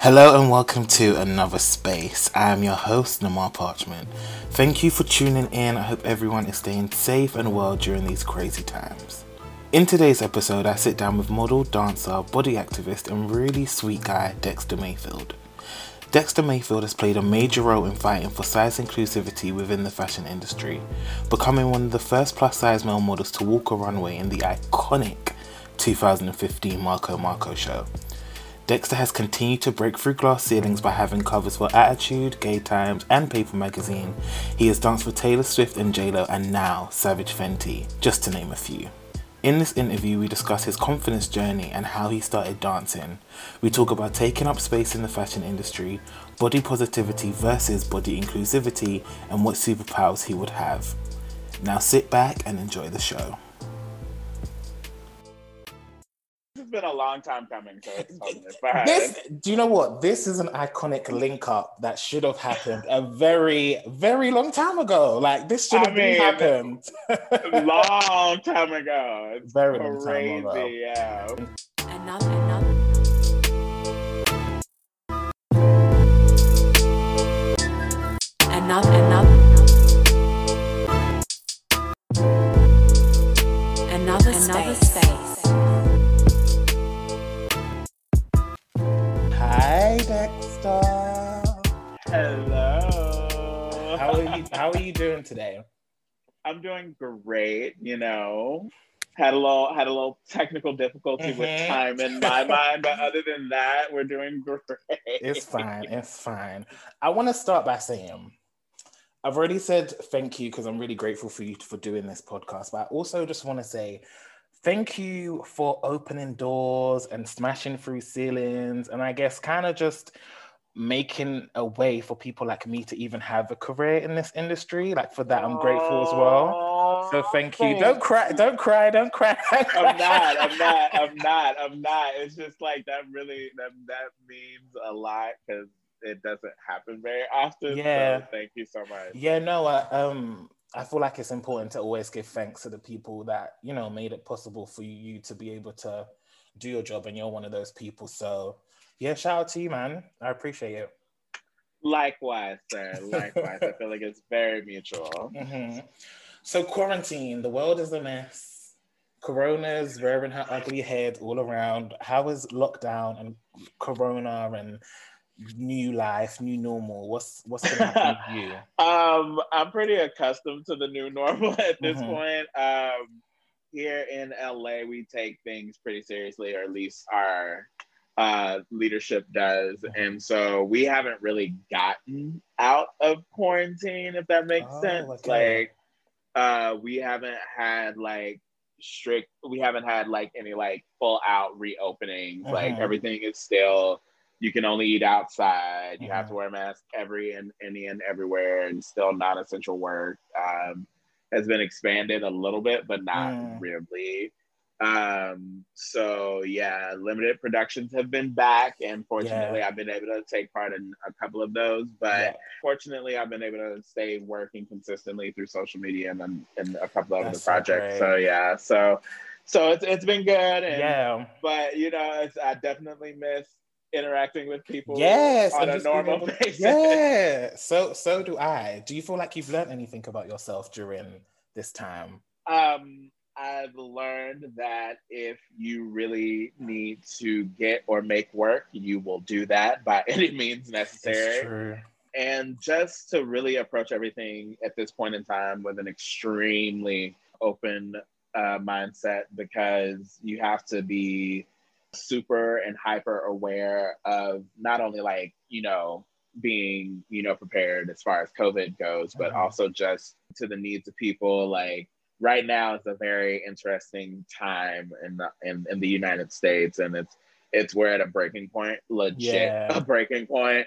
Hello and welcome to another space. I am your host, Namar Parchment. Thank you for tuning in. I hope everyone is staying safe and well during these crazy times. In today's episode, I sit down with model, dancer, body activist, and really sweet guy Dexter Mayfield. Dexter Mayfield has played a major role in fighting for size inclusivity within the fashion industry, becoming one of the first plus size male models to walk a runway in the iconic 2015 Marco Marco show. Dexter has continued to break through glass ceilings by having covers for Attitude, Gay Times, and Paper Magazine. He has danced for Taylor Swift and JLo, and now Savage Fenty, just to name a few. In this interview, we discuss his confidence journey and how he started dancing. We talk about taking up space in the fashion industry, body positivity versus body inclusivity, and what superpowers he would have. Now sit back and enjoy the show. Been a long time coming. So this, do you know what? This is an iconic link up that should have happened a very, very long time ago. Like this should have I mean, happened. long time ago. It's very crazy, long time ago. Yeah. Another, another. Another, another, another, another space. Hello. How are you doing today? I'm doing great. You know, had a little had a little technical difficulty mm-hmm. with time in my mind, but other than that, we're doing great. It's fine. It's fine. I want to start by saying. I've already said thank you because I'm really grateful for you for doing this podcast. But I also just want to say thank you for opening doors and smashing through ceilings. And I guess kind of just making a way for people like me to even have a career in this industry. Like for that, I'm grateful as well. So thank you. Don't cry. Don't cry. Don't cry. I'm not. I'm not. I'm not. I'm not. It's just like that. Really, that that means a lot because it doesn't happen very often. Yeah. So thank you so much. Yeah. No. I, um. I feel like it's important to always give thanks to the people that you know made it possible for you to be able to do your job, and you're one of those people. So yeah, shout out to you, man. I appreciate it. Likewise, sir. Likewise. I feel like it's very mutual. Mm-hmm. So, quarantine, the world is a mess. Corona's rearing her ugly head all around. How is lockdown and Corona and new life, new normal? What's what's going to happen with you? Um, I'm pretty accustomed to the new normal at this mm-hmm. point. Um, here in LA, we take things pretty seriously, or at least our uh, leadership does. And so we haven't really gotten out of quarantine, if that makes oh, sense. Okay. Like, uh, we haven't had like strict, we haven't had like any like full out reopenings. Mm-hmm. Like, everything is still, you can only eat outside. Mm-hmm. You have to mm-hmm. wear a mask every and any and everywhere, and still non essential work. Um, has been expanded a little bit, but not mm. really. Um, so yeah, limited productions have been back, and fortunately, yeah. I've been able to take part in a couple of those. But yeah. fortunately, I've been able to stay working consistently through social media and and a couple of That's other projects. So, so, yeah, so so it's it's been good. And, yeah, but you know, I definitely miss interacting with people yes on a normal basis. Yeah, so so do I. Do you feel like you've learned anything about yourself during this time? Um, I've learned that if you really need to get or make work, you will do that by any means necessary. And just to really approach everything at this point in time with an extremely open uh, mindset because you have to be super and hyper aware of not only like, you know, being, you know, prepared as far as COVID goes, but mm-hmm. also just to the needs of people like right now is a very interesting time in the, in, in the United States, and it's it's we're at a breaking point, legit yeah. a breaking point.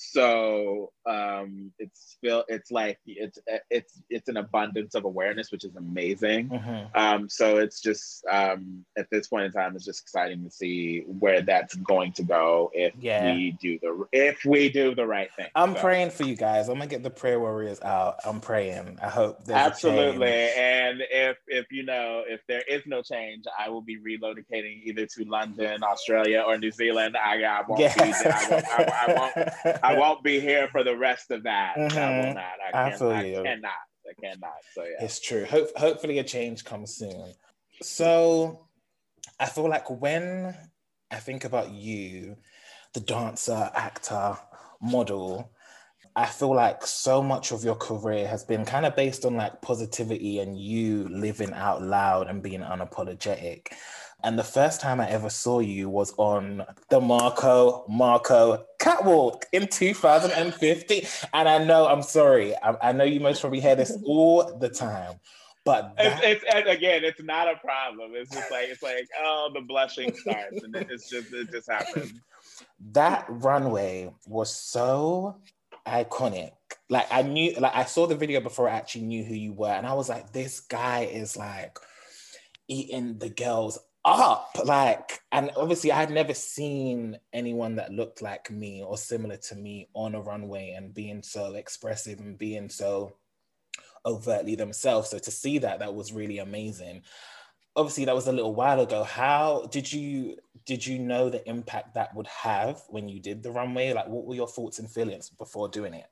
So um, it's feel it's like it's it's it's an abundance of awareness, which is amazing. Mhm. Um, so it's just um, at this point in time, it's just exciting to see where that's going to go if Yeah. we do the if we do the right thing. I'm So, praying for you guys. I'm gonna get the prayer warriors out. I'm praying. I hope Absolutely, and if if you know if there is no change, I will be relocating either to London, Australia, or New Zealand. I, I won't be. I won't, I, I won't I won't be here for the rest of that. I will Mhm. not. I, I I cannot. I cannot. So yeah. It's true. Hope, hopefully, a change comes soon. So, I feel like when I think about you, the dancer, actor, model, I feel like so much of your career has been kind of based on like positivity and you living out loud and being unapologetic. And the first time I ever saw you was on the Marco Marco catwalk in 2015. And I know, I'm sorry, I, I know you most probably hear this all the time, but that- It's, it's and again, it's not a problem. It's just like it's like oh, the blushing starts, and it's just it just happens. that runway was so iconic. Like I knew, like I saw the video before I actually knew who you were, and I was like, this guy is like eating the girls up. Like, and obviously, I had never seen anyone that looked like me or similar to me on a runway and being so expressive and being so overtly themselves. So to see that, that was really amazing. Obviously, that was a little while ago. How did you did you know the impact that would have when you did the runway? Like, what were your thoughts and feelings before doing it?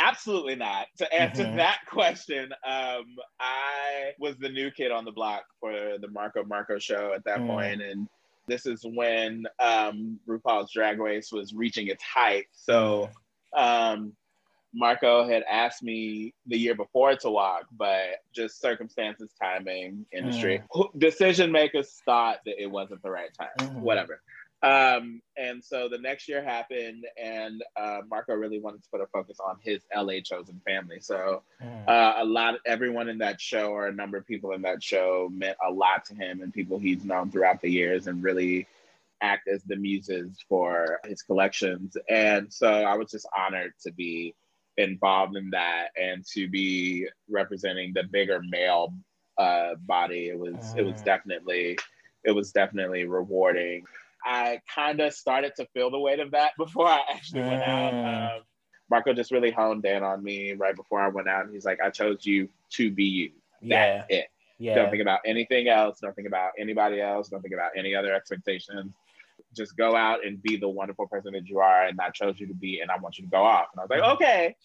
Absolutely not. To answer Mhm. that question, um, I was the new kid on the block for the Marco Marco show at that Mm. point, and this is when um, RuPaul's Drag Race was reaching its height. So um, Marco had asked me the year before to walk, but just circumstances, timing, industry, decision makers thought that it wasn't the right time. Mhm. Whatever. Um, and so the next year happened, and uh, Marco really wanted to put a focus on his LA chosen family. So Mm. uh, a lot, everyone in that show, or a number of people in that show, meant a lot to him, and people he's known throughout the years, and really act as the muses for his collections. And so I was just honored to be involved in that and to be representing the bigger male uh, body. It was it was Mm. definitely it was definitely rewarding. I kind of started to feel the weight of that before I actually went out. Um, Marco just really honed in on me right before I went out. And he's like, I chose you to be you. yeah, That's it. yeah, Don't think about anything else. Don't think about anybody else. Don't think about any other expectations. Just go out and be the wonderful person that you are. And I chose you to be, and I want you to go off. And I was like, Mhm. okay.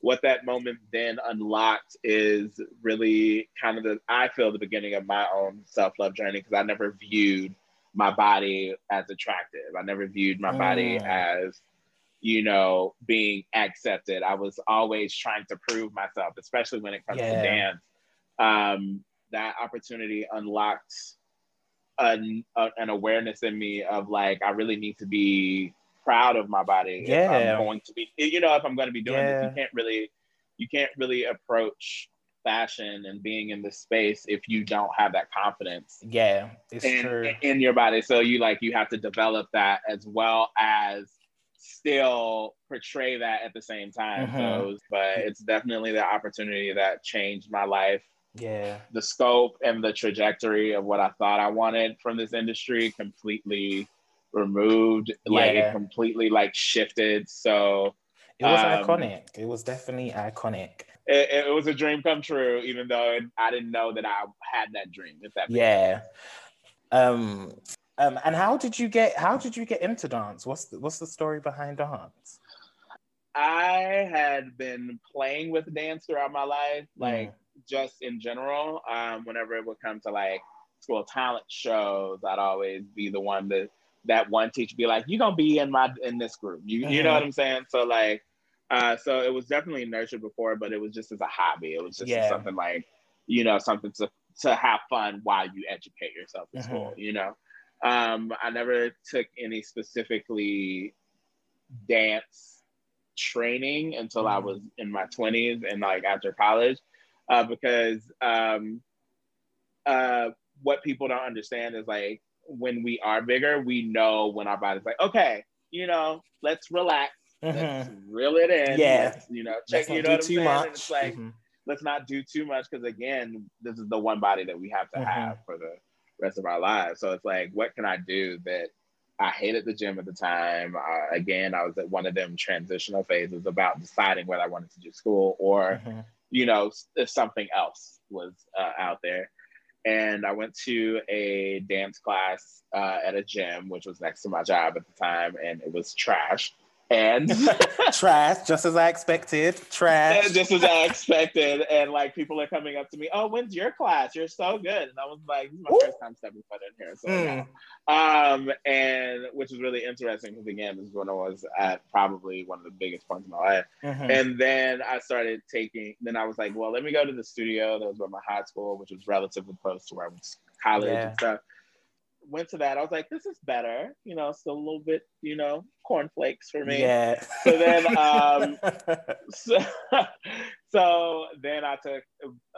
What that moment then unlocked is really kind of the, I feel, the beginning of my own self love journey because I never viewed my body as attractive. I never viewed my body Mm. as, you know, being accepted. I was always trying to prove myself, especially when it comes Yeah. to dance. Um, that opportunity unlocked an, a, an awareness in me of like, I really need to be proud of my body. If Yeah. I'm going to be, you know, if I'm going to be doing this, you can't really, you can't really approach fashion and being in this space if you don't have that confidence yeah. It's in, true. in your body. So you like you have to develop that as well as still portray that at the same time. Mhm. So, but it's definitely the opportunity that changed my life. yeah, The scope and the trajectory of what I thought I wanted from this industry completely removed. Like it completely like shifted. So it was Um, iconic. It was definitely iconic. It, it was a dream come true, even though it, I didn't know that I had that dream. If that Yeah. Um, um, and how did you get? How did you get into dance? What's the, what's the story behind dance? I had been playing with dance throughout my life, like Mm. just in general. Um, whenever it would come to like school talent shows, I'd always be the one that that one teacher be like, "You're gonna be in my in this group." You you know Mhm. what I'm saying? So like, uh, so it was definitely nurtured before, but it was just as a hobby. It was just Yeah. something like, you know, something to to have fun while you educate yourself in school. You know, um, I never took any specifically dance training until I Mhm. was in my 20s and like after college uh, because um, uh, what people don't understand is like when we are bigger, we know when our body's like, okay, you know, let's relax. Let's reel it in. Yeah. Let's, you know, check. You know what I'm too saying? much. And it's like Mhm. let's not do too much because again, this is the one body that we have to Mhm. have for the rest of our lives. So it's like, what can I do that I hated the gym at the time. Uh, again, I was at one of them transitional phases about deciding whether I wanted to do school or, Mhm. you know, if something else was uh, out there. And I went to a dance class uh, at a gym, which was next to my job at the time, and it was trash. And Trash, just as I expected. Trash. just as I expected. And like people are coming up to me, oh, when's your class? You're so good. And I was like, this is my Ooh. first time stepping foot in here. So Mm. yeah. Um, and which was really interesting because again, this is when I was at probably one of the biggest points in my life. Mhm. And then I started taking, then I was like, well, let me go to the studio that was by my high school, which was relatively close to where I was college Yeah. and stuff. Went to that. I was like, this is better. You know, still a little bit, you know, cornflakes for me. Yeah. So then, um, so, so then I took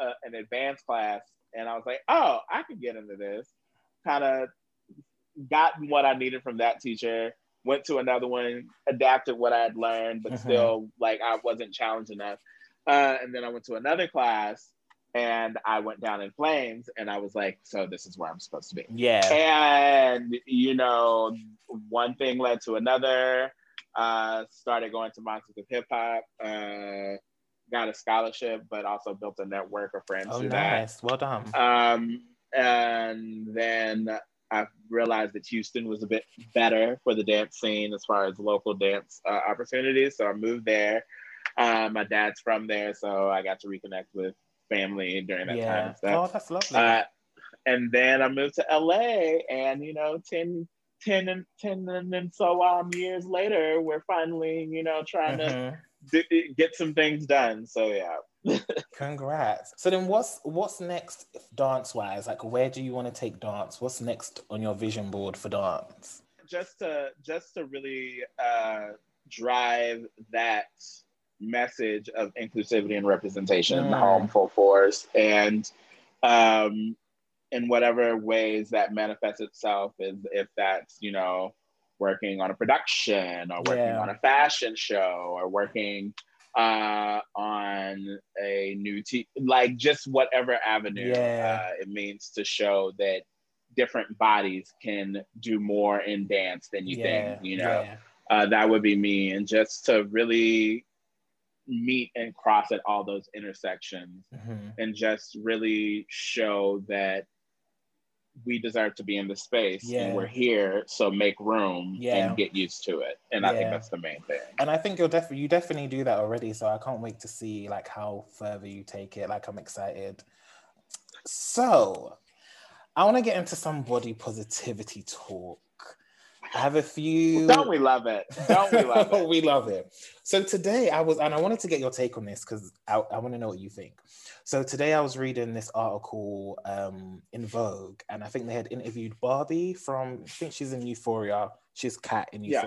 uh, an advanced class and I was like, oh, I can get into this. Kind of got what I needed from that teacher, went to another one, adapted what I had learned, but Mhm. still like I wasn't challenged enough. Uh, and then I went to another class and I went down in flames and I was like, so this is where I'm supposed to be. yeah. And you know, one thing led to another. Uh, started going to Monsters of Hip Hop. Uh, got a scholarship, but also built a network of friends Oh, through that. nice. Well done. Um, and then I realized that Houston was a bit better for the dance scene as far as local dance uh, opportunities. So I moved there. Uh, my dad's from there, so I got to reconnect with family during that time yeah. and stuff. Oh, that's lovely. Uh, and then I moved to LA, and you know, 10, 10 and 10 and, and so on years later, we're finally, you know, trying to Mhm. d- get some things done. So yeah. Congrats. So then what's what's next dance wise? Like where do you want to take dance? What's next on your vision board for dance? just to just to really uh, drive that message of inclusivity and representation in the Mm. home force and um, in whatever ways that manifests itself is if that's you know working on a production or working Yeah. on a fashion show or working uh, on a new t like just whatever avenue Yeah. uh, it means to show that different bodies can do more in dance than you think you know yeah. uh, that would be me and just to really meet and cross at all those intersections Mhm. and just really show that we deserve to be in the space Yeah. and we're here so make room Yeah. and get used to it and i think that's the main thing And I think you'll definitely you definitely do that already. So I can't wait to see like how further you take it. Like I'm excited. So I want to get into some body positivity talk. I have a few. don't we love it don't we love it we love it. So today I was, and I wanted to get your take on this because I, I want to know what you think. So today I was reading this article um, in Vogue, and I think they had interviewed Barbie from, I think she's in Euphoria. She's Kat in Yes.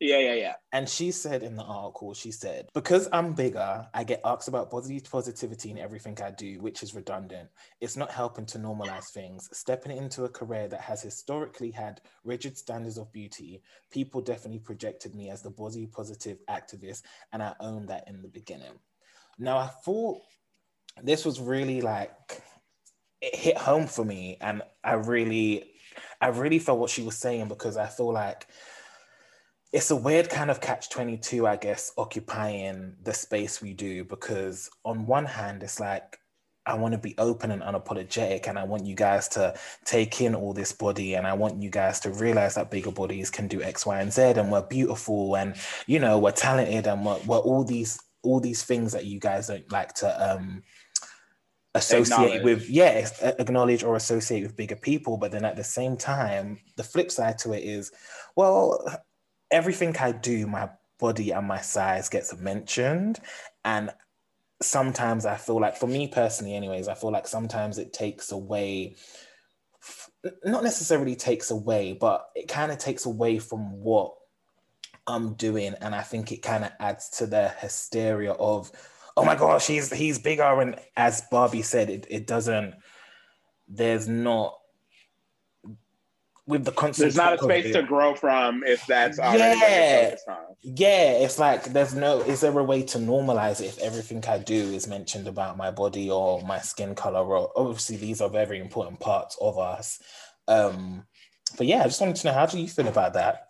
Yeah yeah yeah And she said in the article, she said, because I'm bigger, I get asked about body positivity in everything I do, which is redundant. It's not helping to normalize things. Stepping into a career that has historically had rigid standards of beauty, people definitely projected me as the body positive activist, and I owned that in the beginning. Now, I thought this was really like, it hit home for me, and I really, I really felt what she was saying because I feel like it's a weird kind of catch 22 i guess occupying the space we do because on one hand it's like i want to be open and unapologetic and i want you guys to take in all this body and i want you guys to realize that bigger bodies can do x y and z and we're beautiful and you know we're talented and we're, we're all these all these things that you guys don't like to um associate with yes acknowledge or associate with bigger people. But then at the same time the flip side to it is well everything I do, my body and my size gets mentioned. And sometimes I feel like, for me personally, anyways, I feel like sometimes it takes away, not necessarily takes away, but it kind of takes away from what I'm doing. And I think it kind of adds to the hysteria of, oh my gosh, he's he's bigger. And as Barbie said, it, it doesn't, there's not with the constant there's not a space to grow from if that's Yeah. you're focused on. yeah it's like there's no is there a way to normalize it if everything i do is mentioned about my body or my skin color or obviously these are very important parts of us um but yeah i just wanted to know how do you feel about that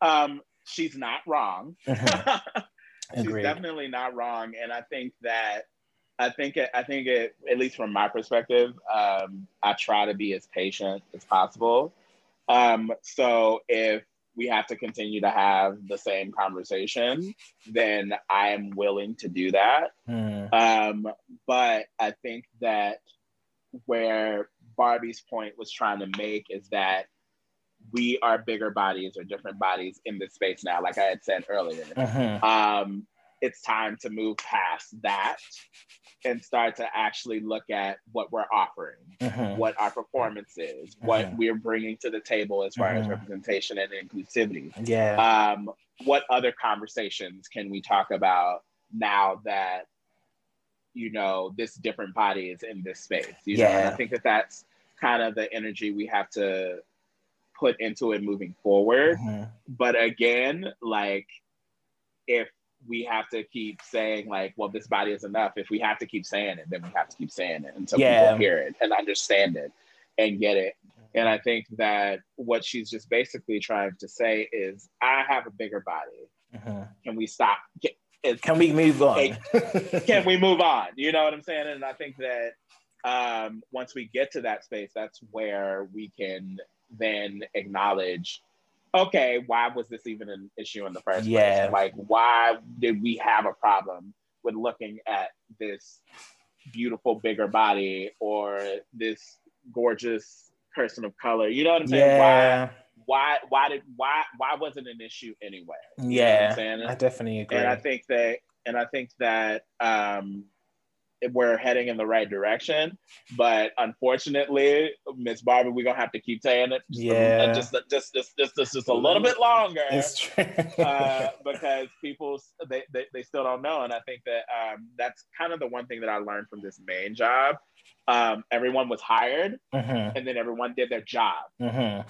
Um, she's not wrong. Mhm. she's definitely not wrong, and I think that I think it, I think it at least from my perspective, um, I try to be as patient as possible. Um, so if we have to continue to have the same conversation, then I am willing to do that. Mm, Um, but I think that where Barbie's point was trying to make is that we are bigger bodies or different bodies in this space now, like I had said earlier. mhm. Um, it's time to move past that and start to actually look at what we're offering, Mhm. what our performance is, what Mhm. we're bringing to the table as far as Mhm. representation and inclusivity yeah um, what other conversations can we talk about now that you know this different body is in this space you know and Yeah. i think that that's kind of the energy we have to put into it moving forward but again like if we have to keep saying like well this body is enough. If we have to keep saying it then we have to keep saying it until Yeah. people hear it and understand it and get it. And i think that what she's just basically trying to say is i have a bigger body. Mhm. can we stop? Can, can we move on? Can we move on? You know what i'm saying? And i think that um, once we get to that space that's where we can then acknowledge okay why was this even an issue in the first Yeah. place like why did we have a problem with looking at this beautiful bigger body or this gorgeous person of color? You know what i'm saying? Why yeah. why why did why why was it an issue anyway? You know yeah i definitely agree and I think that and I think that um, we're heading in the right direction. But unfortunately, Miss Barbie, we're gonna have to keep saying it. Just Yeah. a, just, just, just, just, just, just a little bit longer. it's true uh, because people they, they, they still don't know and i think that um, that's kind of the one thing that i learned from this main job um, everyone was hired Mhm. and then everyone did their job Mhm.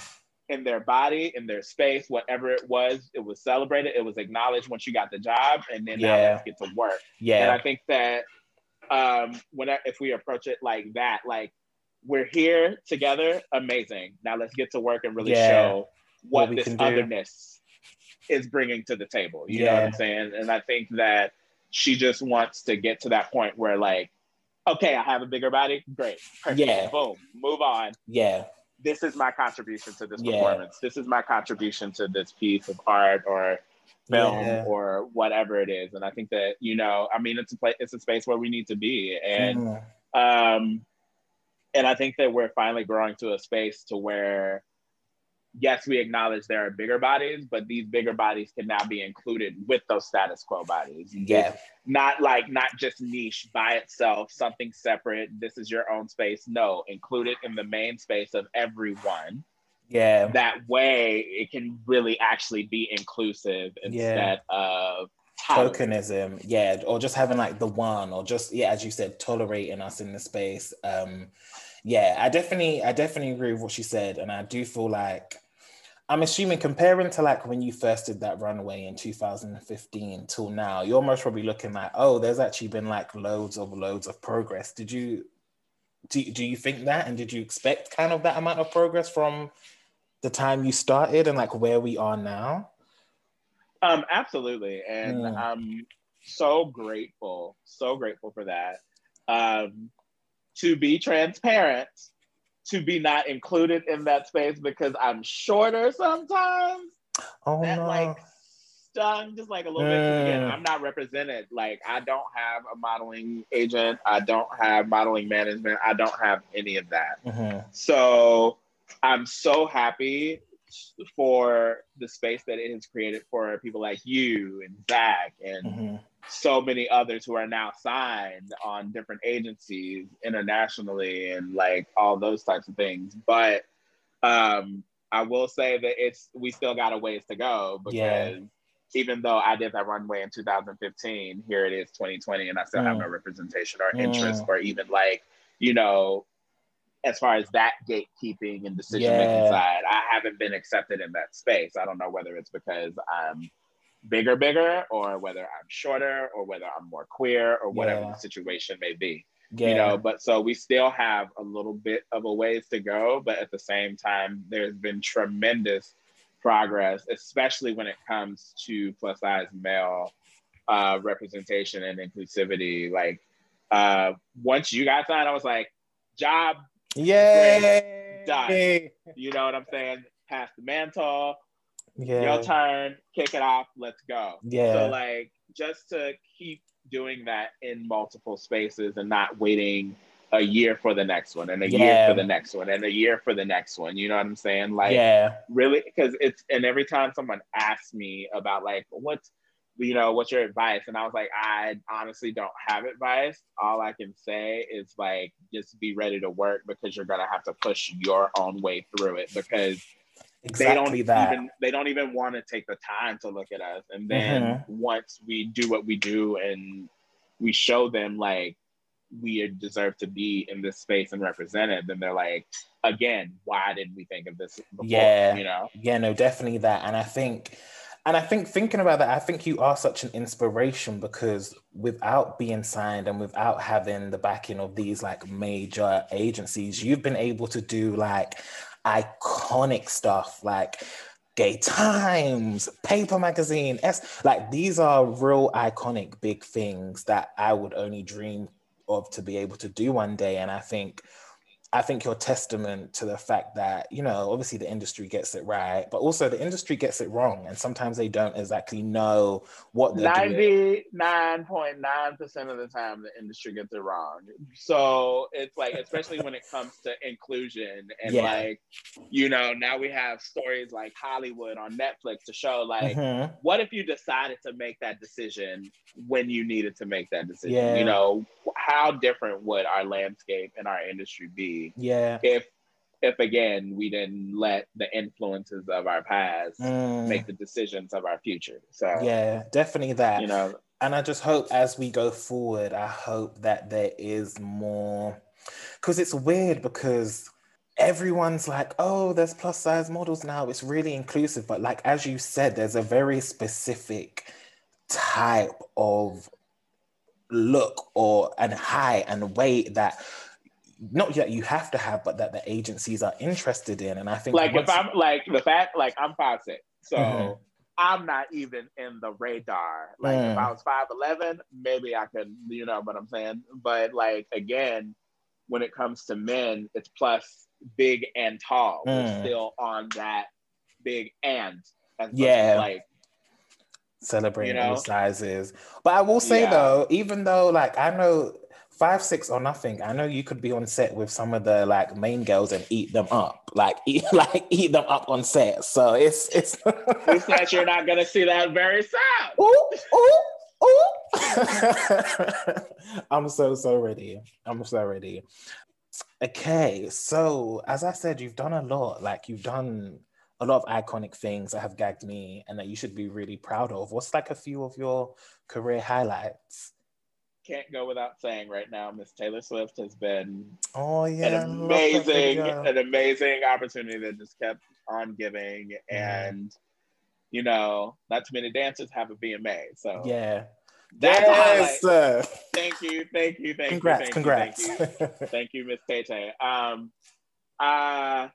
in their body, in their space, whatever it was, it was celebrated, it was acknowledged once you got the job, and then now Yeah. let's get to work. Yeah. And I think that um, when I, if we approach it like that, like we're here together, amazing. Now let's get to work and really Yeah. show What what, this do. otherness is bringing to the table. You know what I'm saying? And I think that she just wants to get to that point where like, okay, I have a bigger body, great, perfect, Yeah. boom, move on yeah this is my contribution to this Yeah. performance. This is my contribution to this piece of art or film Yeah. or whatever it is. And I think that you know, I mean, it's a place, it's a space where we need to be, and Mhm. um, and I think that we're finally growing to a space to where. Yes, we acknowledge there are bigger bodies, but these bigger bodies can now be included with those status quo bodies. yeah Not like not just niche by itself, something separate. This is your own space. No, include it in the main space of everyone yeah. that way it can really actually be inclusive instead of tolerant. tokenism. Yeah or just having like the one or just yeah as you said tolerating us in the space. Um yeah i definitely i definitely agree with what she said and i do feel like i'm assuming comparing to like when you first did that runway in 2015 till now you're almost probably looking like oh there's actually been like loads of loads of progress. Did you do, do you think that? And did you expect kind of that amount of progress from the time you started and like where we are now Um, absolutely, and Mm. I'm so grateful, so grateful for that. Um, to be transparent, to be not included in that space because I'm shorter sometimes. oh that no like stung just like a little bit. Again, Mm. I'm not represented. Like I don't have a modeling agent. I don't have modeling management. I don't have any of that. Mhm. So I'm so happy for the space that it has created for people like you and Zach and Mhm. so many others who are now signed on different agencies internationally and like all those types of things. But um, I will say that it's we still got a ways to go because Yeah. even though I did that runway in 2015, here it is 2020, and I still have Mm. no representation or Mm. interest or even like you know as far as that gatekeeping and decision making Yeah. side, I haven't been accepted in that space. I don't know whether it's because I'm bigger, bigger, or whether I'm shorter, or whether I'm more queer, or whatever Yeah. the situation may be. Yeah. You know, but so we still have a little bit of a ways to go, but at the same time, there's been tremendous progress, especially when it comes to plus size male uh, representation and inclusivity. Like uh, once you got signed, I was like, job, Yay! Done. you know what I'm saying? Pass the mantle, Yeah. your turn, kick it off, let's go. Yeah. So like just to keep doing that in multiple spaces and not waiting a year for the next one and a year for the next one and a year for the next one. You know what I'm saying? Like yeah. really because it's and every time someone asks me about like what's you know what's your advice and i was like i honestly don't have advice all i can say is like just be ready to work because you're gonna have to push your own way through it because Exactly they don't that. even they don't even want to take the time to look at us and then Mm-hmm. once we do what we do and we show them like we deserve to be in this space and represented then they're like again why didn't we think of this before Yeah. you know Yeah, no, definitely that. And I think, and I think thinking about that, I think you are such an inspiration because without being signed and without having the backing of these like major agencies, you've been able to do like iconic stuff like Gay Times, Paper Magazine, S. Like these are real iconic big things that I would only dream of to be able to do one day. And I think I think you're testament to the fact that, you know, obviously the industry gets it right, but also the industry gets it wrong. And sometimes they don't exactly know what they're 99.9% of the time the industry gets it wrong so it's like especially when it comes to inclusion and Yeah. like you know now we have stories like hollywood on netflix to show like Mhm. what if you decided to make that decision when you needed to make that decision Yeah. you know how different would our landscape and our industry be Yeah. if if again we didn't let the influences of our past Mm. make the decisions of our future so Yeah, definitely that. you know and I just hope as we go forward, I hope that there is more because it's weird because everyone's like, oh, there's plus size models now. It's really inclusive. But like as you said, there's a very specific type of look or and height and weight that not that you have to have, but that the agencies are interested in. And I think like if I'm like the fact like I'm five six, so Mhm. I'm not even in the radar. Like if Mm. I was five eleven, maybe I could, you know what I'm saying. But like again, when it comes to men, it's plus big and tall. We're Mm. still on that big and as Yeah. like celebrating You know? sizes. But I will say Yeah. though, even though like I know five six or nothing, I know you could be on set with some of the like main girls and eat them up, like eat like eat them up on set. So it's it's. who said you're not gonna see that very soon? ooh, ooh, ooh. I'm so so ready. I'm so ready. Okay, so as I said, you've done a lot. Like you've done a lot of iconic things that have gagged me and that you should be really proud of. What's like a few of your career highlights? Can't go without saying right now, Miss Taylor Swift has been Oh yeah, an amazing, an amazing opportunity that just kept on giving. Mm-hmm. And you know, not too many dancers have a VMA. So Yeah. that's a highlight. Yes. Thank you, thank you, thank Congrats, you, thank congrats. you, thank you, thank you, Miss Tay Tay. Um, uh,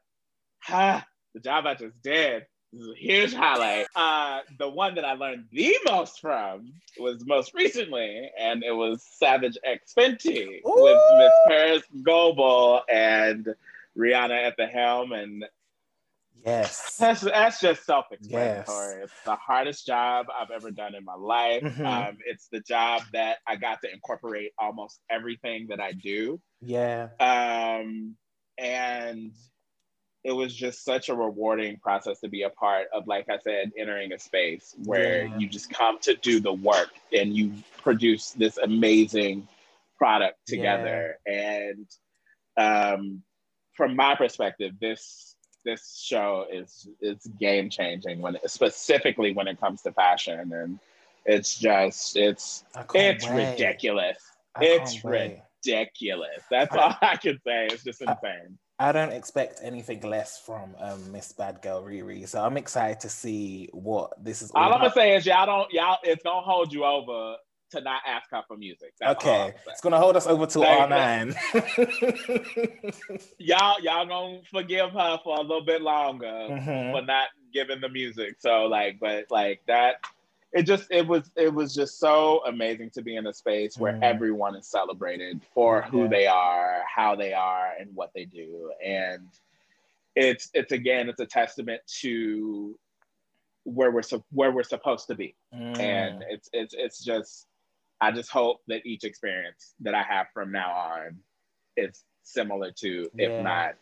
ha, the job I just did. This is a huge highlight. Uh, the one that I learned the most from was most recently, and it was Savage X Fenty with Ooh. Miss Parris Goebel and Rihanna at the helm, and yes. that's that's just self-explanatory. It's the hardest job I've ever done in my life. Mhm. Um, it's the job that I got to incorporate almost everything that I do, Yeah. um, and it was just such a rewarding process to be a part of. Like I said, entering a space where Yeah. you just come to do the work and you produce this amazing product together. And um, from my perspective, this this show is is game changing when it, specifically when it comes to fashion and it's just it's it's wait. ridiculous It's wait. ridiculous. That's all I can say. It's just insane. I don't expect anything less from um, Miss Bad Girl Riri, so I'm excited to see what this is. All, all I'm gonna say is y'all don't y'all. It's gonna hold you over to not ask her for music. That's okay, it's gonna hold us over to R nine. y'all y'all gonna forgive her for a little bit longer mm-hmm. for not giving the music. So like, but like that it just it was it was just so amazing to be in a space where mm. everyone is celebrated for who they are, how they are, and what they do. And it's it's again it's a testament to where we're where we're supposed to be. Mm. And it's it's it's just I just hope that each experience that I have from now on is similar to, yeah. if not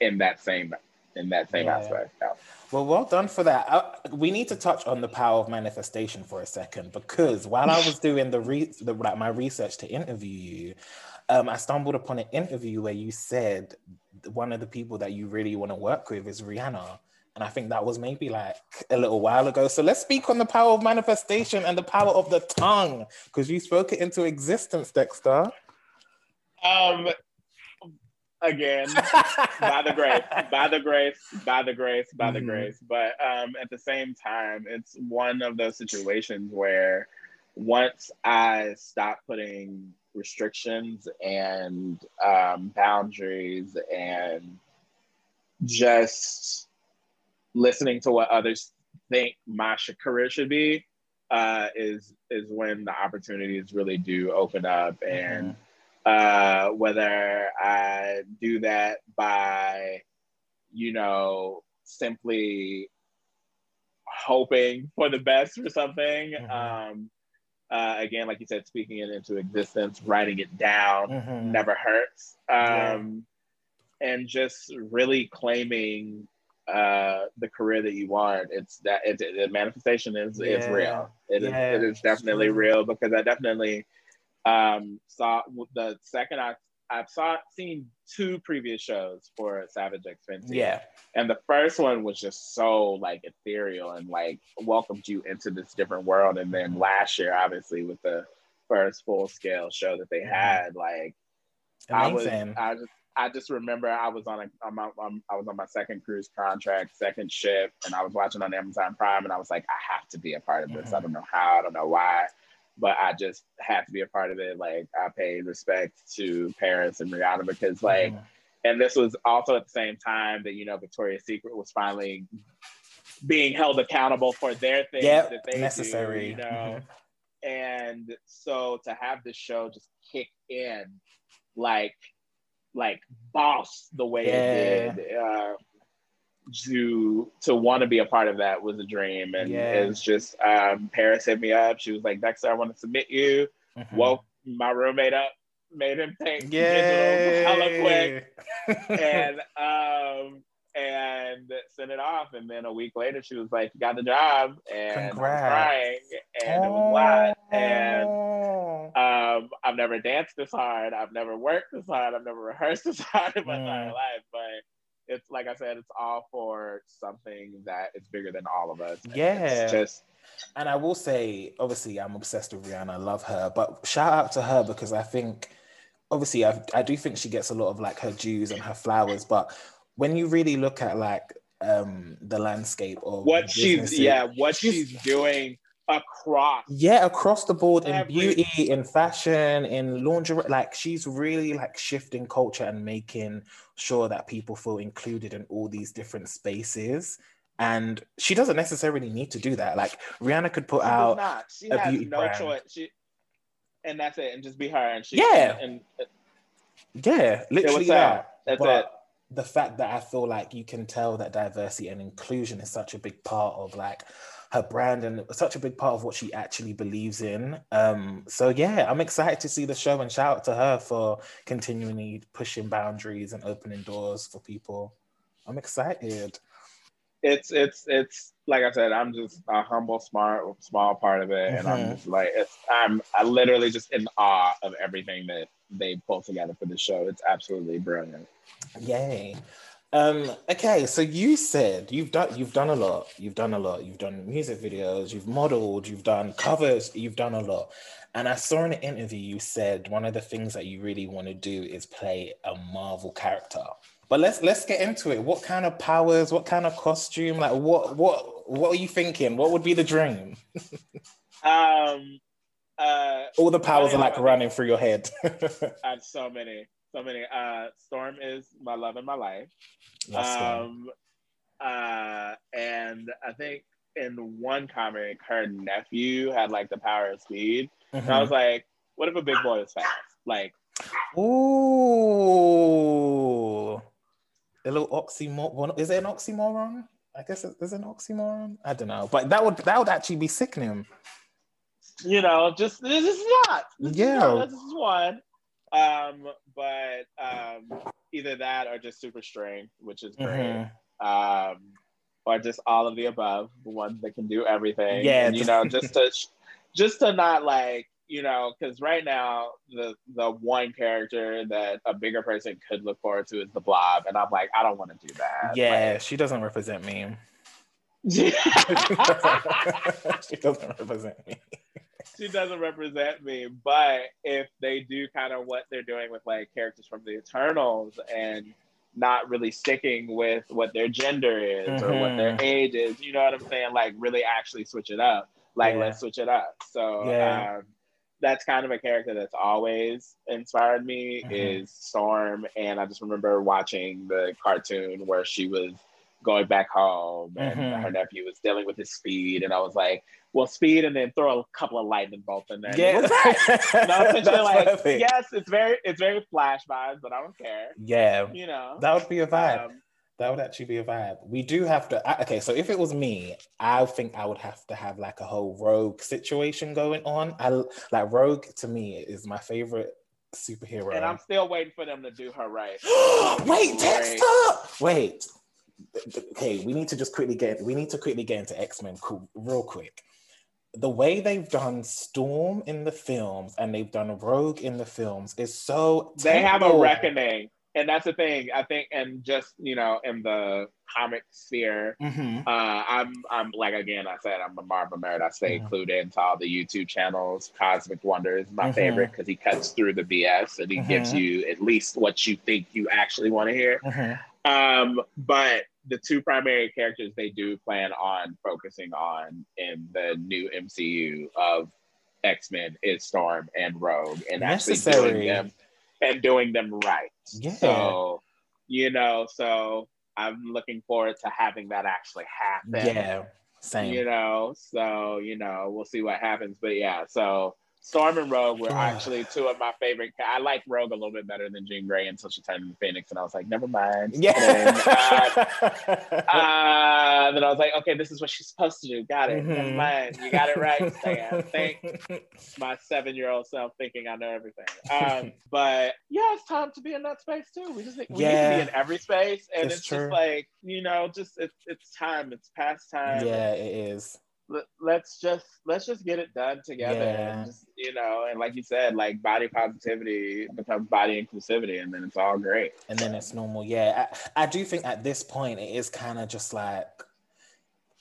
in that same in that same yeah. aspect. Yeah. Well, well done for that. Uh, we need to touch on the power of manifestation for a second because while I was doing the, re- the like my research to interview you, um, I stumbled upon an interview where you said one of the people that you really want to work with is Rihanna. And I think that was maybe like a little while ago. So let's speak on the power of manifestation and the power of the tongue because you spoke it into existence, Dexter. Um, again. By the grace by the grace by the grace by the mm-hmm. grace. But um at the same time it's one of those situations where once i stop putting restrictions and um, boundaries and just listening to what others think my career should be uh, is is when the opportunities really do open up and mm-hmm uh, whether I do that by, you know, simply hoping for the best for something. Mm-hmm. Um, uh, again, like you said, speaking it into existence, writing it down mm-hmm. never hurts. Um, yeah. And just really claiming uh, the career that you want. It's that it, the manifestation is yeah. is real. It, yeah. is, it is definitely real because I definitely um, saw the second I I've saw seen two previous shows for Savage X Fenty. Yeah. And the first one was just so like ethereal and like welcomed you into this different world. And then last year, obviously, with the first full scale show that they mm-hmm. had, like Amazing. I was I just I just remember I was on a I'm, I'm, I was on my second cruise contract, second ship, and I was watching on Amazon Prime, and I was like, I have to be a part of this. Mm-hmm. I don't know how, I don't know why but I just have to be a part of it. Like I pay respect to Parris and Rihanna because like, mm-hmm. and this was also at the same time that you know Victoria's Secret was finally being held accountable for their things yep, that they necessary. Do, you know, mm-hmm. and so to have this show just kick in, like, like boss the way yeah. it did. Uh, to to want to be a part of that was a dream. And yeah. it's just um parris hit me up. She was like dexter i want to submit you. Mm-hmm. woke my roommate up made him yeah hella quick. And um and sent it off. And then a week later she was like got the job. And Congrats. I was crying. And oh. it was a lot. And um i've never danced this hard. I've never worked this hard. I've never rehearsed this hard in my mm. entire life. But it's like I said, it's all for something that is bigger than all of us. Yeah. Just and I will say, obviously, I'm obsessed with Rihanna. I love her, but shout out to her because I think, obviously, I, I do think she gets a lot of like her dues and her flowers. But when you really look at like um the landscape of what she's yeah, what she's, she's doing across yeah across the board in beauty in fashion in lingerie like she's really like shifting culture and making sure that people feel included in all these different spaces. And she doesn't necessarily need to do that. Like rihanna could put she out not. she a has beauty no brand. choice. She and that's it and just be her and she yeah. and, and uh, yeah literally that. that's but, it. the fact that I feel like you can tell that diversity and inclusion is such a big part of like her brand and such a big part of what she actually believes in. Um, so yeah, I'm excited to see the show and shout out to her for continually pushing boundaries and opening doors for people. I'm excited. It's it's it's like I said, I'm just a humble, smart, small part of it, mm-hmm. and I'm mm-hmm. just like it's I'm I literally just in awe of everything that they pulled together for the show. It's absolutely brilliant. Yay. Um, okay, so you said you've done you've done a lot. You've done a lot. You've done music videos, you've modeled, you've done covers, you've done a lot. And I saw in an interview you said one of the things that you really want to do is play a Marvel character. But let's let's get into it. What kind of powers, what kind of costume, like what what what are you thinking? What would be the dream? um uh all the powers are like running through your head. I have so many so many. Uh, Storm is my love in my life. Um, uh, and I think in one comic, her nephew had like the power of speed. Mhm. And I was like, what if a big boy is fast? Like, Ooh, a little oxymoron. Is it an oxymoron? I guess it is an oxymoron. I don't know, but that would that would actually be sickening. you know, just this is not. This Yeah. Is not, this is one. Um, but um, either that or just super strength, which is great. Mhm. um, or just all of the above, the ones that can do everything. Yeah, and, you know, just to just to not like you know, because right now the the one character that a bigger person could look forward to is the Blob, and I'm like, I don't want to do that. Yeah, she doesn't represent me. Like- she doesn't represent me. she doesn't represent me. But if they do kind of what they're doing with like characters from the Eternals and not really sticking with what their gender is or what their Mhm. age is, you know what I'm saying? Like really actually switch it up. Like Yeah. let's switch it up. So Yeah. um, that's kind of a character that's always inspired me Mhm. is Storm. And I just remember watching the cartoon where she was going back home and Mhm. her nephew was dealing with his speed. And I was like, well, speed and then throw a couple of lightning bolts in there. Yeah, was great. No, essentially, like, perfect. yes, it's very it's very flash vibes, but I don't care. yeah, You know. that would be a vibe. Um, That would actually be a vibe. We do have to. I- Okay, so if it was me, I think I would have to have like a whole rogue situation going on. I like rogue to me is my favorite superhero. and I'm still waiting for them to do her right. Wait, Dexter! Wait. Okay, we need to just quickly get. We need to quickly get into X Men, cool, real quick. The way they've done Storm in the films and they've done Rogue in the films is so. They have a reckoning. And that's the thing, I think, and just you know, in the comic sphere, Mhm. uh, I'm I'm like again, I said I'm a Marvel nerd. I stay Mhm. clued into all the YouTube channels. Cosmic Wonder is my Mhm. favorite because he cuts through the BS and he gives Mhm. you at least what you think you actually want to hear. Mhm. Um, but the two primary characters they do plan on focusing on in the new MCU of X Men is Storm and Rogue, and actually Necessary. doing them and doing them right. Yeah. So, you know, so I'm looking forward to having that actually happen. Yeah. Same. You know, so you know, we'll see what happens. But yeah, so Storm and Rogue were actually two of my favorite. I like Rogue a little bit better than Jean Grey until she turned into Phoenix, and I was like, never mind. And, uh, Yeah. uh, then I was like, okay, this is what she's supposed to do. Got it. Never Mhm. mind. You got it right, Stan. Thank my seven-year-old self thinking I know everything. Um, but yeah, it's time to be in that space too. We just we need to be in every space, and It's it's, just like you know, just it's it's time. It's past time. yeah, it is. Let- Let's just let's just get it done together. Yeah. And just, you know, and like you said, like body positivity becomes body inclusivity, and then it's all great. And then it's normal. Yeah. I, I do think at this point it is kind of just like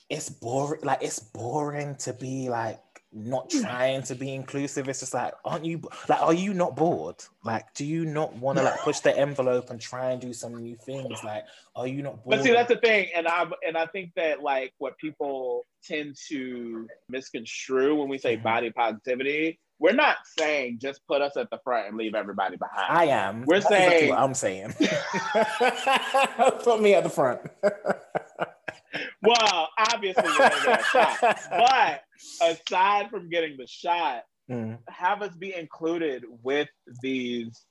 it's boring. Like it's boring to be like not trying to be inclusive. It's just like, aren't you like are you not bored? Like, do you not want to like push the envelope and try and do some new things? Like, are you not bored? But see, that's the thing, and I and I think that like what people tend to misconstrue when we say Mhm. body positivity, we're not saying just put us at the front and leave everybody behind. I am. We're That's exactly saying- what I'm saying. Put me at the front. well, obviously you're gonna get a shot, but aside from getting the shot, Mm, have us be included with these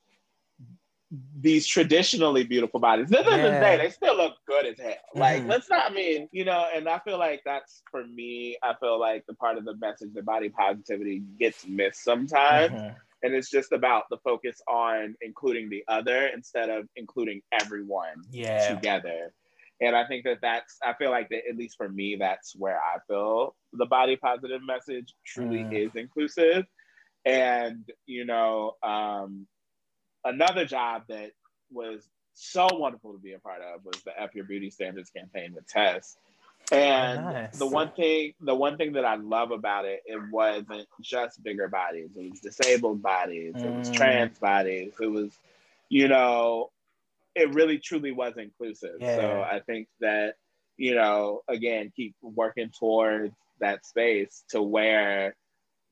these traditionally beautiful bodies. At the end of the Yeah. day, they still look good as hell. Like, Mhm. let's not I mean, you know, and I feel like that's for me, I feel like the part of the message that body positivity gets missed sometimes. mhm. And it's just about the focus on including the other instead of including everyone Yeah. together. And I think that that's, I feel like that at least for me, that's where I feel the body positive message truly Mm. is inclusive. And, you know, um, another job that was so wonderful to be a part of was the F Your Beauty Standards campaign with Tess. And Nice. the one thing, the one thing that I love about it, it wasn't just bigger bodies. It was disabled bodies. It was Mm. trans bodies. It was, you know, it really truly was inclusive. Yeah. So I think that, you know, again, keep working towards that space to where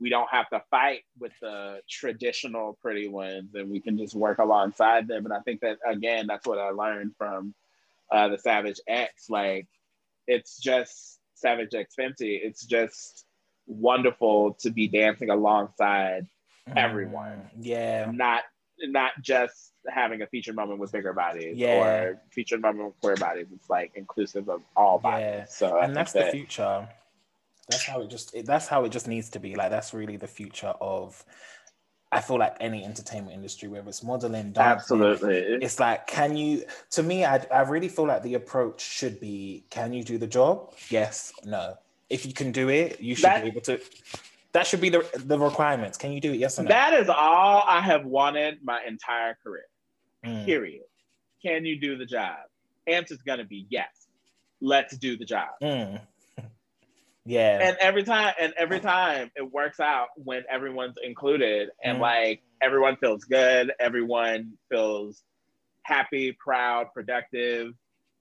we don't have to fight with the traditional pretty ones and we can just work alongside them. And I think that again, that's what I learned from uh, the Savage X. Like it's just Savage X Fenty. It's just wonderful to be dancing alongside everyone. Mm, Yeah. not not just having a featured moment with bigger bodies Yeah. or featured moment with queer bodies. It's like inclusive of all bodies. Yeah. So and that's the that, future. That's how it just. It, that's how it just needs to be. Like that's really the future of. I feel like any entertainment industry, whether it's modeling, dancing, absolutely. it's like, can you? To me, I I really feel like the approach should be, can you do the job? Yes, no. If you can do it, you should That- be able to. That should be the the requirements. Can you do it? Yes or no? That is all I have wanted my entire career. Mm, Period. Can you do the job? Answer's gonna be yes. Let's do the job. mm. yeah. And every time, and every time it works out when everyone's included, and Mhm. like everyone feels good, everyone feels happy, proud, productive.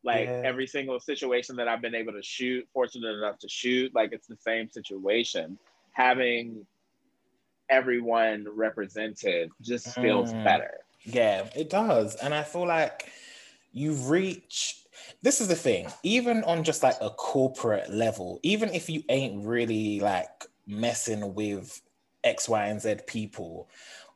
Like Yeah. every single situation that I've been able to shoot, fortunate enough to shoot, like it's the same situation. Having everyone represented just feels Mm. better. Yeah, it does. And I feel like you reach this is the thing, even on just like a corporate level, even if you ain't really like messing with X, Y, and Z people,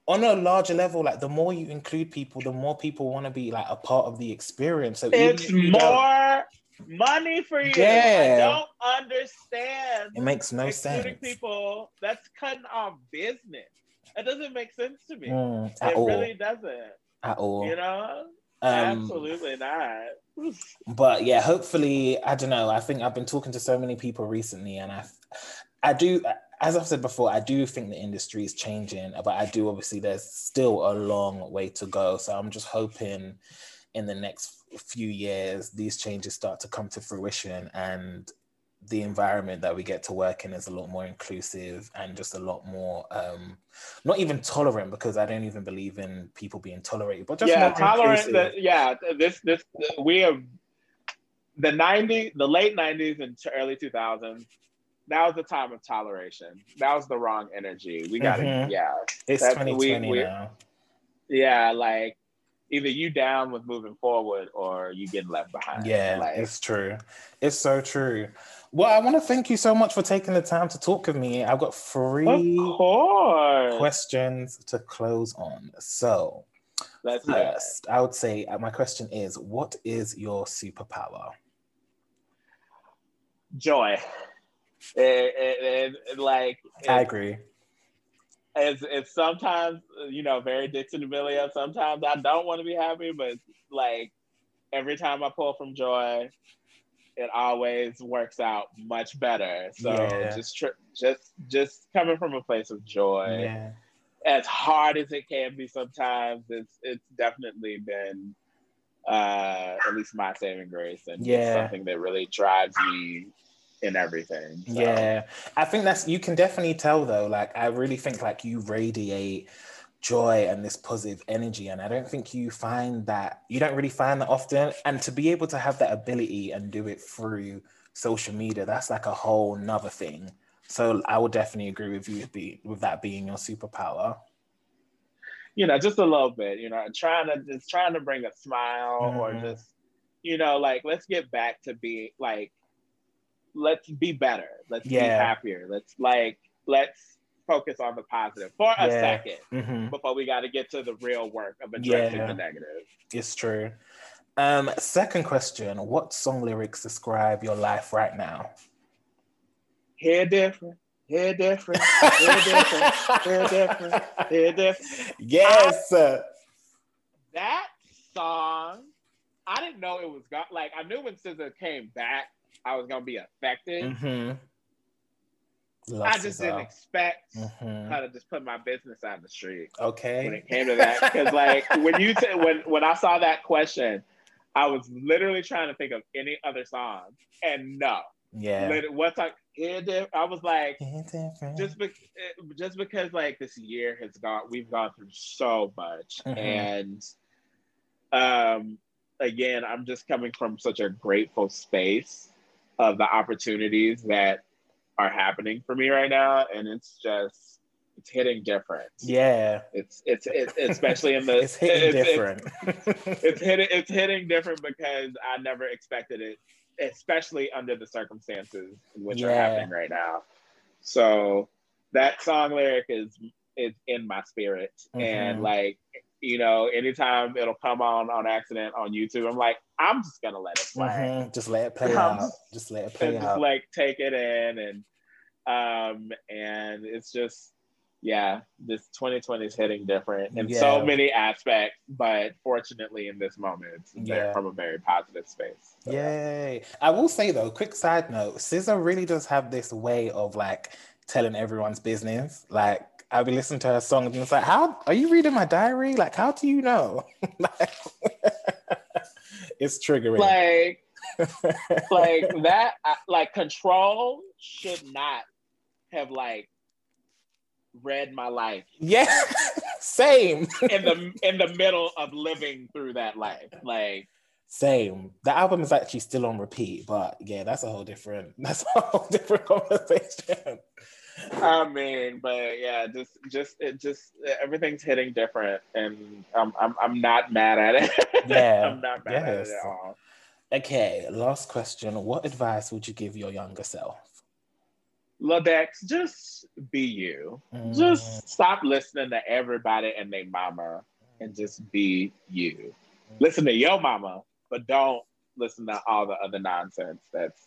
on a larger level, like the more you include people, the more people want to be like a part of the experience. So It's if you don't- more money for you. Yeah. I don't understand. it makes no sense people. That's cutting off business. It doesn't make sense to me. Mm, it all. really doesn't. at all. You know, Um, absolutely not. but yeah hopefully i don't know i think i've been talking to so many people recently and i i do as i've said before i do think the industry is changing but i do obviously there's still a long way to go so i'm just hoping in the next few years these changes start to come to fruition and the environment that we get to work in is a lot more inclusive and just a lot more um not even tolerant because i don't even believe in people being tolerated but just yeah, tolerant. yeah, this this we have the '90s, the late '90s and early 2000s. That was the time of toleration. That was the wrong energy. We got to, Mhm. yeah, it's that's- 2020 we- we- now yeah. Like either you down with moving forward or you getting left behind. Yeah, like, it's true. It's so true. Well, I want to thank you so much for taking the time to talk with me. I've got three questions to close on. So, Let's first, I would say uh, my question is what is your superpower? joy. It, it, it, it, like I eh, agree. It's, it's sometimes you know very Dixie D'Amelio. Sometimes I don't want to be happy, but like every time I pull from joy, it always works out much better. So Yeah. just tr- just just coming from a place of joy, Yeah. as hard as it can be sometimes, it's it's definitely been uh, at least my saving grace and Yeah. something that really drives me in everything. So, Yeah. I think that's, you can definitely tell though. Like, I really think like you radiate joy and this positive energy. And I don't think you find that, you don't really find that often. And to be able to have that ability and do it through social media, that's like a whole nother thing. So I would definitely agree with you with, be, with that being your superpower. you know, just a little bit, you know, trying to just trying to bring a smile or Mhm. just, you know, like let's get back to be like, let's be better. Let's be happier. Let's like let's focus on the positive for a Yeah. second hmm before we got to get to the real work of addressing Yeah. the negative. It's true. Um, second question What song lyrics describe your life right now? Hear different, hear different, hear different, hear different, hear different. Yes. That song, I didn't know it was got like I knew when SZA came back, I was gonna be affected. hmm I just didn't expect mm-hmm. how to just put my business on the street. Okay. When it came to that, because like when you t- when when I saw that question, I was literally trying to think of any other song, and no. Yeah. What's like? I was like, just be- just because like this year has gone, we've gone through so much, mm-hmm. and um, again, I'm just coming from such a grateful space of the opportunities that are happening for me right now, and it's just it's hitting different. Yeah, it's it's, it's especially in the it's hitting it's, different. It's, it's hitting it's hitting different because I never expected it, especially under the circumstances which yeah. are happening right now. So that song lyric is is in my spirit, mm-hmm. and like you know, anytime it'll come on on accident on YouTube, I'm like, I'm just gonna let it play. Mm-hmm. Just let it play out. Just let it play and out. Just like take it in and um and it's just yeah, this 2020 is hitting different in yeah. so many aspects, but fortunately in this moment it's yeah. from a very positive space. So. Yay. I will say though, quick side note, SZA really does have this way of like telling everyone's business. Like I'll be listening to her songs and it's like, how are you reading my diary? Like, how do you know? like, it's triggering. Like, like that, like control should not have like read my life. Yeah, same. in the in the middle of living through that life, like same. The album is actually still on repeat, but yeah, that's a whole different that's a whole different conversation. I mean, but yeah, just just it just everything's hitting different, and I'm I'm I'm not mad at it. Yeah, I'm not mad yes. at it at all. Okay, last question. What advice would you give your younger self? Ladex, just be you. Mm. Just stop listening to everybody and their mama and just be you. Listen to your mama, but don't listen to all the other nonsense that's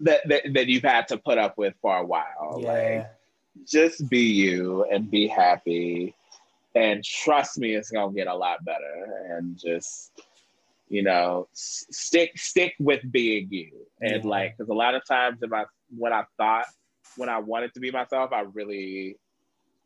that, that, that you've had to put up with for a while. Yeah. Like, just be you and be happy. And trust me, it's gonna get a lot better. And just, you know, stick stick with being you. And yeah. like, because a lot of times, if I when I thought when I wanted to be myself, I really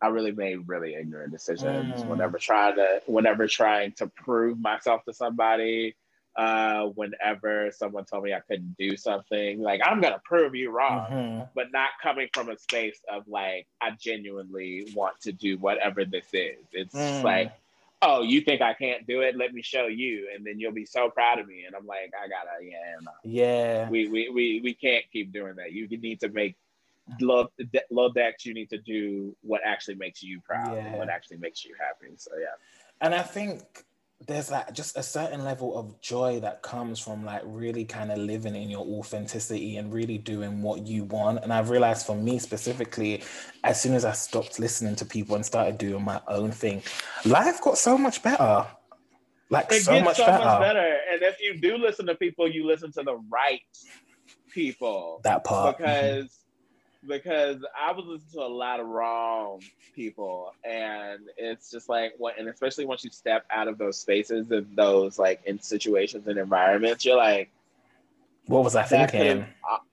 I really made really ignorant decisions mm. whenever trying to whenever trying to prove myself to somebody uh, whenever someone told me I couldn't do something. Like, I'm to prove you wrong, mm-hmm. but not coming from a space of like, I genuinely want to do whatever this is. It's mm. like, oh, you think I can't do it? Let me show you. And then you'll be so proud of me. And I'm like, I gotta, yeah, no. yeah. We, we, we, we can't keep doing that. You need to make love low decks. You need to do what actually makes you proud yeah. what actually makes you happy. So, yeah. And I think there's like just a certain level of joy that comes from like really kind of living in your authenticity and really doing what you want. And I've realized for me specifically, as soon as I stopped listening to people and started doing my own thing, life got so much better. Like it so, much, so better. much better. And if you do listen to people, you listen to the right people. That part. Because because I was listening to a lot of wrong people, and it's just like what, and especially once you step out of those spaces and those like in situations and environments, you're like, what was I thinking?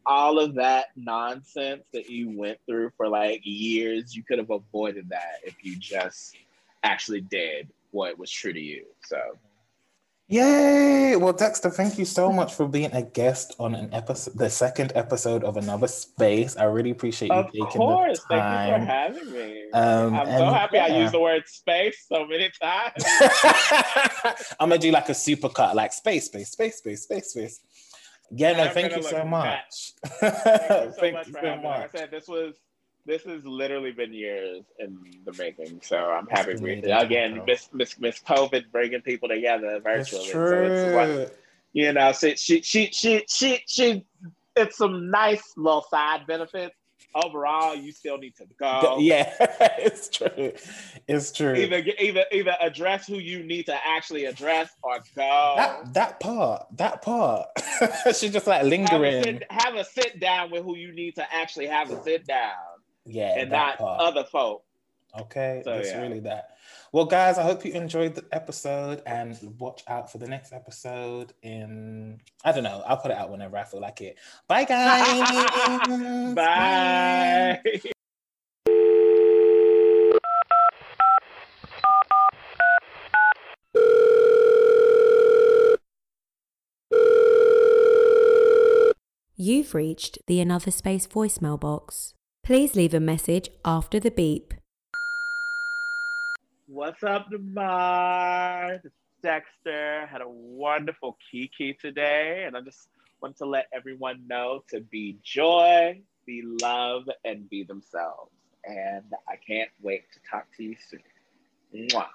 All of that nonsense that you went through for like years, you could have avoided that if you just actually did what was true to you. So Yay! Well, Dexter, thank you so much for being a guest on an episode, the second episode of Another Space. I really appreciate you of taking course. the time. Thank you for having me. Um, I'm so happy yeah. I used the word space so many times. I'm gonna do like a super cut, like space, space, space, space, space, space. Yeah, no, thank you, so much. thank you so thank much you for so having much. Like I said this was this has literally been years in the making. So I'm happy we again miss miss miss COVID bringing people together virtually. It's true. So it's you know, so she she she she she it's some nice little side benefits. Overall, you still need to go. Yeah, it's true. It's true. Either either either address who you need to actually address or go. That that part, that part. She's just like lingering. Have a, sit, have a sit down with who you need to actually have a sit down yeah, and not part. other folk. Okay, So, it's yeah. really that. Well, guys, I hope you enjoyed the episode and watch out for the next episode. In I don't know, I'll put it out whenever I feel like it. Bye, guys. Bye. You've reached the Another Space voicemail box. Please leave a message after the beep. What's up, Demar? It's Dexter. Had a wonderful Kiki today, and I just want to let everyone know to be joy, be love, and be themselves. And I can't wait to talk to you soon. Mwah.